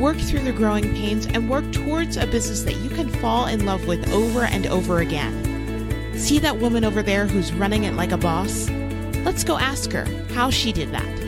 work through the growing pains, and work towards a business that you can fall in love with over and over again. See that woman over there who's running it like a boss? Let's go ask her how she did that.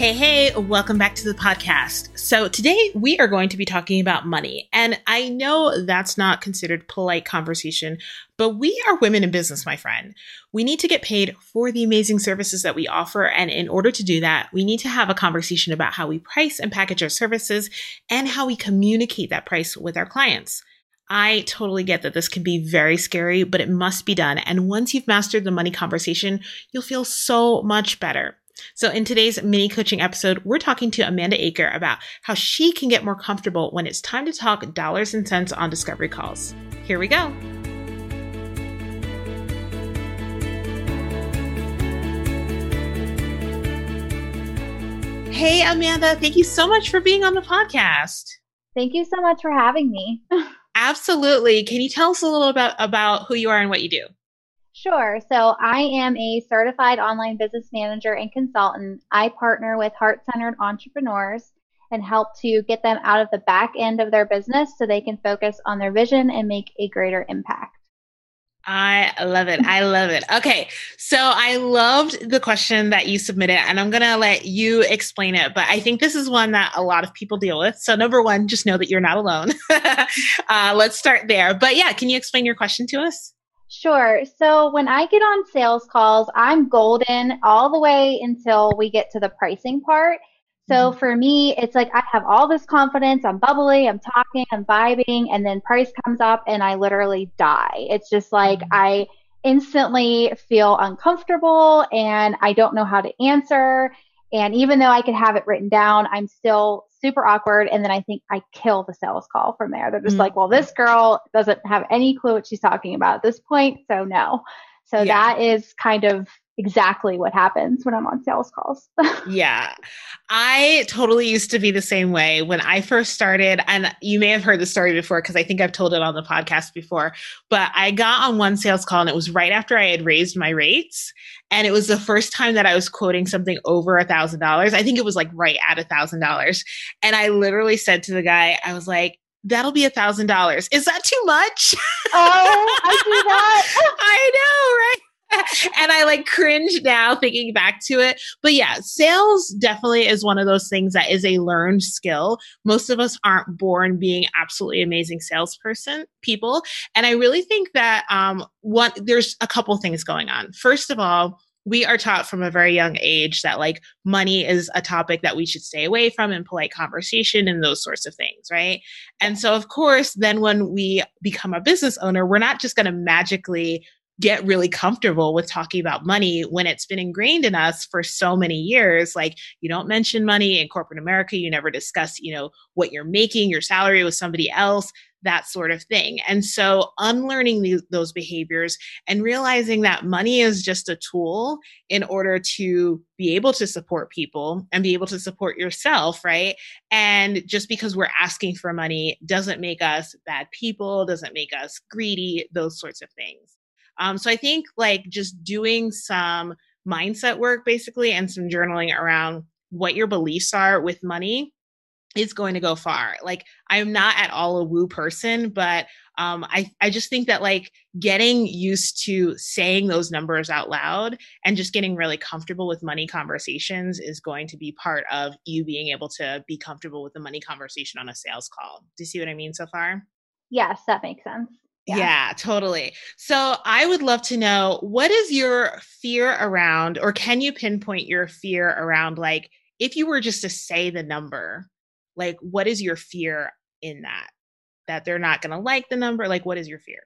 Hey, hey, welcome back to the podcast. So, today we are going to be talking about money. And I know that's not considered polite conversation, but we are women in business, my friend. We need to get paid for the amazing services that we offer. And in order to do that, we need to have a conversation about how we price and package our services and how we communicate that price with our clients. I totally get that this can be very scary, but it must be done. And once you've mastered the money conversation, you'll feel so much better. So, in today's mini coaching episode, we're talking to Amanda Aker about how she can get more comfortable when it's time to talk dollars and cents on discovery calls. Here we go. Hey, Amanda, thank you so much for being on the podcast. Thank you so much for having me. Absolutely. Can you tell us a little about, about who you are and what you do? Sure. So I am a certified online business manager and consultant. I partner with heart centered entrepreneurs and help to get them out of the back end of their business so they can focus on their vision and make a greater impact. I love it. I love it. Okay. So I loved the question that you submitted, and I'm going to let you explain it. But I think this is one that a lot of people deal with. So, number one, just know that you're not alone. uh, let's start there. But yeah, can you explain your question to us? Sure. So when I get on sales calls, I'm golden all the way until we get to the pricing part. So mm-hmm. for me, it's like I have all this confidence. I'm bubbly, I'm talking, I'm vibing, and then price comes up and I literally die. It's just like mm-hmm. I instantly feel uncomfortable and I don't know how to answer. And even though I could have it written down, I'm still super awkward. And then I think I kill the sales call from there. They're just mm-hmm. like, well, this girl doesn't have any clue what she's talking about at this point. So no. So yeah. that is kind of exactly what happens when I'm on sales calls. yeah. I totally used to be the same way when I first started. And you may have heard the story before because I think I've told it on the podcast before. But I got on one sales call and it was right after I had raised my rates. And it was the first time that I was quoting something over a thousand dollars. I think it was like right at a thousand dollars. And I literally said to the guy, I was like, that'll be a thousand dollars. Is that too much? Oh, I do that. I know, right? and I like cringe now thinking back to it. But yeah, sales definitely is one of those things that is a learned skill. Most of us aren't born being absolutely amazing salesperson people. And I really think that um what there's a couple things going on. First of all, we are taught from a very young age that like money is a topic that we should stay away from in polite conversation and those sorts of things, right? And so, of course, then when we become a business owner, we're not just going to magically get really comfortable with talking about money when it's been ingrained in us for so many years. Like you don't mention money in corporate america. You never discuss you know what you're making your salary with somebody else that sort of thing. And so unlearning these, those behaviors and realizing that money is just a tool in order to be able to support people and be able to support yourself right? And just because we're asking for money doesn't make us bad people doesn't make us greedy those sorts of things um, so I think like just doing some mindset work basically and some journaling around what your beliefs are with money is going to go far. Like I'm not at all a woo person, but um, I I just think that like getting used to saying those numbers out loud and just getting really comfortable with money conversations is going to be part of you being able to be comfortable with the money conversation on a sales call. Do you see what I mean so far? Yes, that makes sense. Yeah. yeah. totally. So I would love to know what is your fear around, or can you pinpoint your fear around, like, if you were just to say the number, like, what is your fear in that? That they're not going to like the number? Like, what is your fear?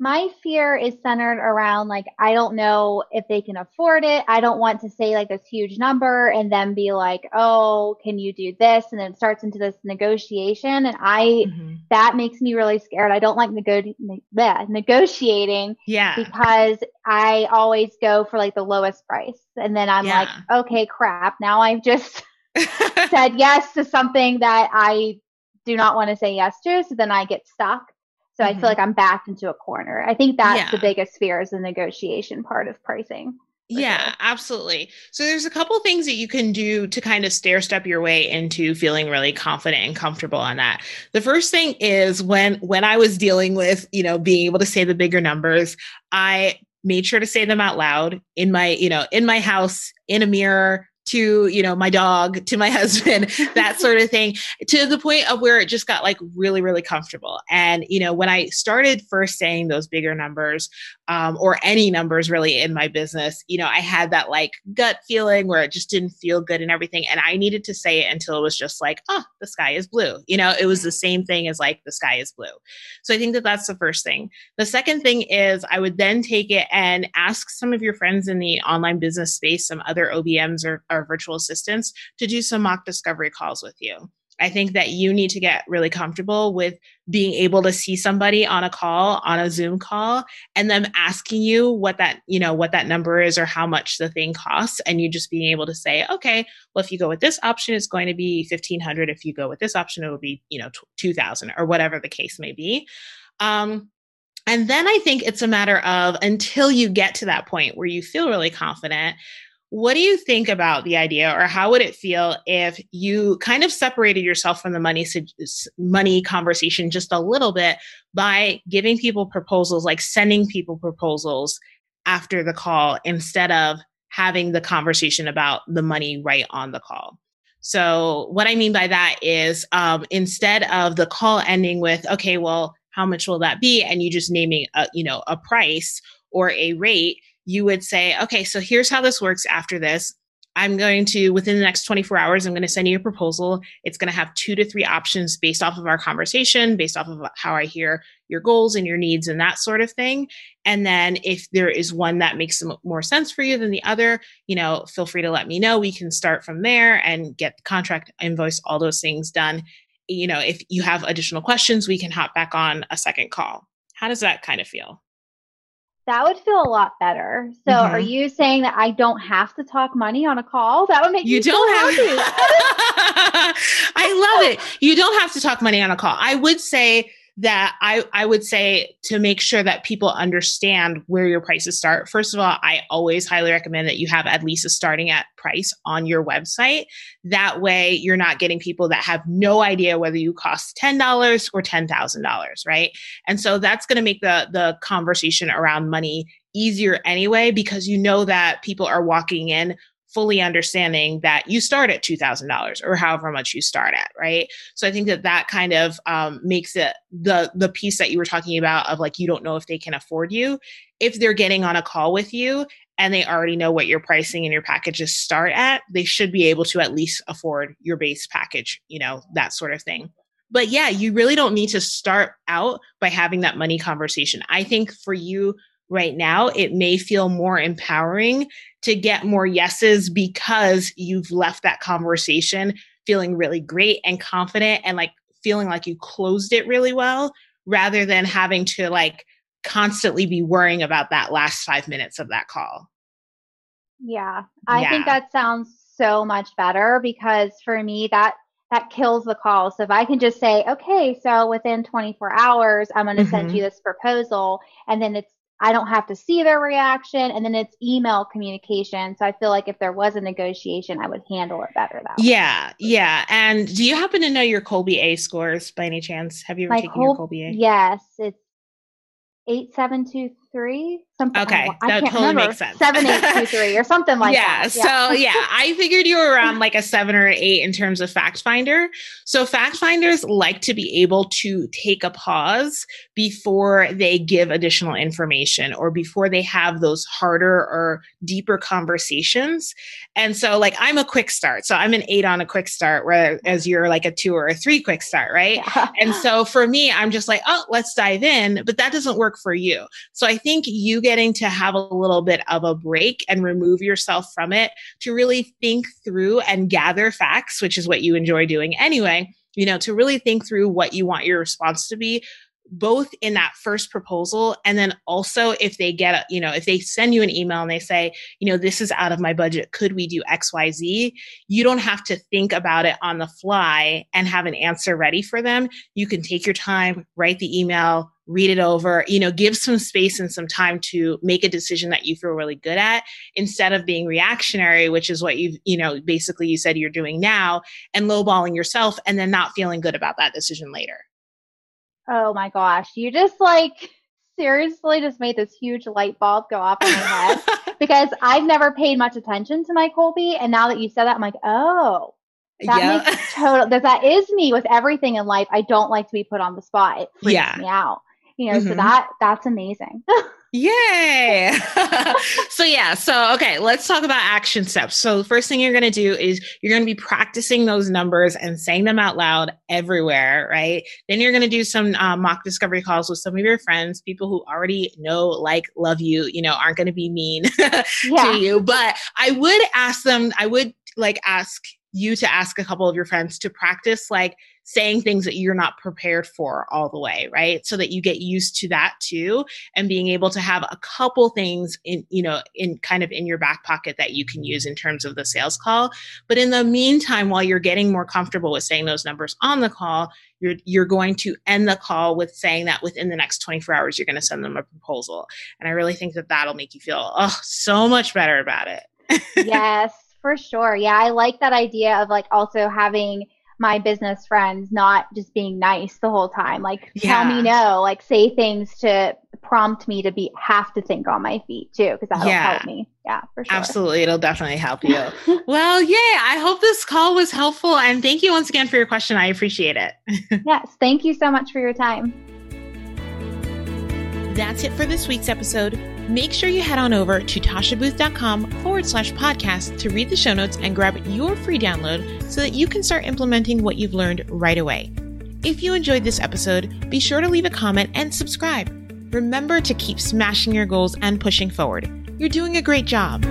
My fear is centered around like I don't know if they can afford it. I don't want to say like this huge number and then be like, "Oh, can you do this?" and then it starts into this negotiation and I mm-hmm. that makes me really scared. I don't like nego- ne- negotiating yeah. because I always go for like the lowest price. And then I'm yeah. like, "Okay, crap. Now I've just said yes to something that I do not want to say yes to." So then I get stuck. So mm-hmm. I feel mm-hmm. like I'm backed into a corner. I think that's yeah. the biggest fear is the negotiation part of pricing. Yeah, sure. absolutely. So there's a couple things that you can do to kind of stair step your way into feeling really confident and comfortable on that. The first thing is when when I was dealing with, you know, being able to say the bigger numbers, I made sure to say them out loud in my, you know, in my house, in a mirror, to you know my dog to my husband that sort of thing to the point of where it just got like really really comfortable. And you know when i started first saying those bigger numbers um, or any numbers really in my business you know i had that like gut feeling where it just didn't feel good and everything and i needed to say it until it was just like oh the sky is blue. You know it was the same thing as like the sky is blue. So i think that that's the first thing. The second thing is i would then take it and ask some of your friends in the online business space some other obms or our virtual assistants to do some mock discovery calls with you. I think that you need to get really comfortable with being able to see somebody on a call, on a Zoom call, and them asking you what that, you know, what that number is or how much the thing costs. And you just being able to say, okay, well, if you go with this option, it's going to be 1500. If you go with this option, it will be, you know, 2000 or whatever the case may be. Um, and then I think it's a matter of until you get to that point where you feel really confident, what do you think about the idea, or how would it feel if you kind of separated yourself from the money money conversation just a little bit by giving people proposals, like sending people proposals after the call instead of having the conversation about the money right on the call? So, what I mean by that is um, instead of the call ending with, okay, well, how much will that be? And you just naming a, you know, a price or a rate, you would say, okay, so here's how this works after this. I'm going to, within the next 24 hours, I'm going to send you a proposal. It's going to have two to three options based off of our conversation, based off of how I hear your goals and your needs and that sort of thing. And then if there is one that makes more sense for you than the other, you know, feel free to let me know. We can start from there and get the contract invoice, all those things done. You know, if you have additional questions, we can hop back on a second call. How does that kind of feel? That would feel a lot better. So, mm-hmm. are you saying that I don't have to talk money on a call? That would make you don't so have. I love it. You don't have to talk money on a call. I would say that I, I would say to make sure that people understand where your prices start. First of all, I always highly recommend that you have at least a starting at price on your website. That way you're not getting people that have no idea whether you cost $10 or $10,000, right? And so that's going to make the the conversation around money easier anyway because you know that people are walking in fully understanding that you start at $2000 or however much you start at right? So i think that that kind of um, makes it the the piece that you were talking about of like you don't know if they can afford you. If they're getting on a call with you and they already know what your pricing and your packages start at they should be able to at least afford your base package you know that sort of thing. But yeah you really don't need to start out by having that money conversation. I think for you right now, it may feel more empowering to get more yeses because you've left that conversation feeling really great and confident and like feeling like you closed it really well rather than having to like constantly be worrying about that last five minutes of that call. Yeah, I yeah. think that sounds so much better because for me, that that kills the call. So if I can just say, okay, so within 24 hours, I'm going to mm-hmm. send you this proposal, and then it's I don't have to see their reaction. And then it's email communication. So I feel like if there was a negotiation, I would handle it better that way. Yeah. Yeah. And do you happen to know your Kolbe A scores by any chance? Have you ever My taken Col- your Kolbe A? Yes. It's 8723 three something. Okay, that totally remember. makes sense. Seven eight two three or something like yeah, that. Yeah. So yeah, I figured you were around like a seven or eight in terms of fact finder. So fact finders like to be able to take a pause before they give additional information or before they have those harder or deeper conversations. And so like I'm a quick start. So I'm an eight on a quick start, whereas mm-hmm. you're like a two or a three quick start, right? Yeah. And so for me, I'm just like, oh, let's dive in. But that doesn't work for you. So I think you getting to have a little bit of a break and remove yourself from it to really think through and gather facts, which is what you enjoy doing anyway, you know, to really think through what you want your response to be both in that first proposal and then also if they get a, you know if they send you an email and they say you know this is out of my budget. Could we do xyz you don't have to think about it on the fly and have an answer ready for them. You can take your time write the email read it over you know give some space and some time to make a decision that you feel really good at instead of being reactionary which is what you've, you know basically you said you're doing now and lowballing yourself and then not feeling good about that decision later Oh my gosh. You just like seriously just made this huge light bulb go off in my head because I've never paid much attention to my Kolbe. And now that you said that, I'm like, oh, that yeah. makes total, that, that is me with everything in life. I don't like to be put on the spot. It freaks yeah. me out. You know, mm-hmm. so that, that's amazing. Yay. so yeah, so okay, let's talk about action steps. So the first thing you're going to do is you're going to be practicing those numbers and saying them out loud everywhere, right? Then you're going to do some uh, mock discovery calls with some of your friends, people who already know, like, love you, you know, aren't going to be mean yeah. to you. But I would ask them, I would like ask you to ask a couple of your friends to practice like saying things that you're not prepared for all the way, right? So that you get used to that too and being able to have a couple things in, you know, in kind of in your back pocket that you can use in terms of the sales call. But in the meantime, while you're getting more comfortable with saying those numbers on the call, you're you're going to end the call with saying that within the next 24 hours you're going to send them a proposal. And I really think that that'll make you feel oh so much better about it. yes, for sure. Yeah, I like that idea of like also having my business friends not just being nice the whole time. Like yeah. tell me no. Like say things to prompt me to be have to think on my feet too because that'll yeah. help me. Yeah for sure. Absolutely. It'll definitely help you. Well yeah i hope this call was helpful and thank you once again for your question. I appreciate it. Yes. Thank you so much for your time that's it for this week's episode Make sure you head on over to tashabooth.com forward slash podcast to read the show notes and grab your free download so that you can start implementing what you've learned right away. If you enjoyed this episode, be sure to leave a comment and subscribe. Remember to keep smashing your goals and pushing forward. You're doing a great job.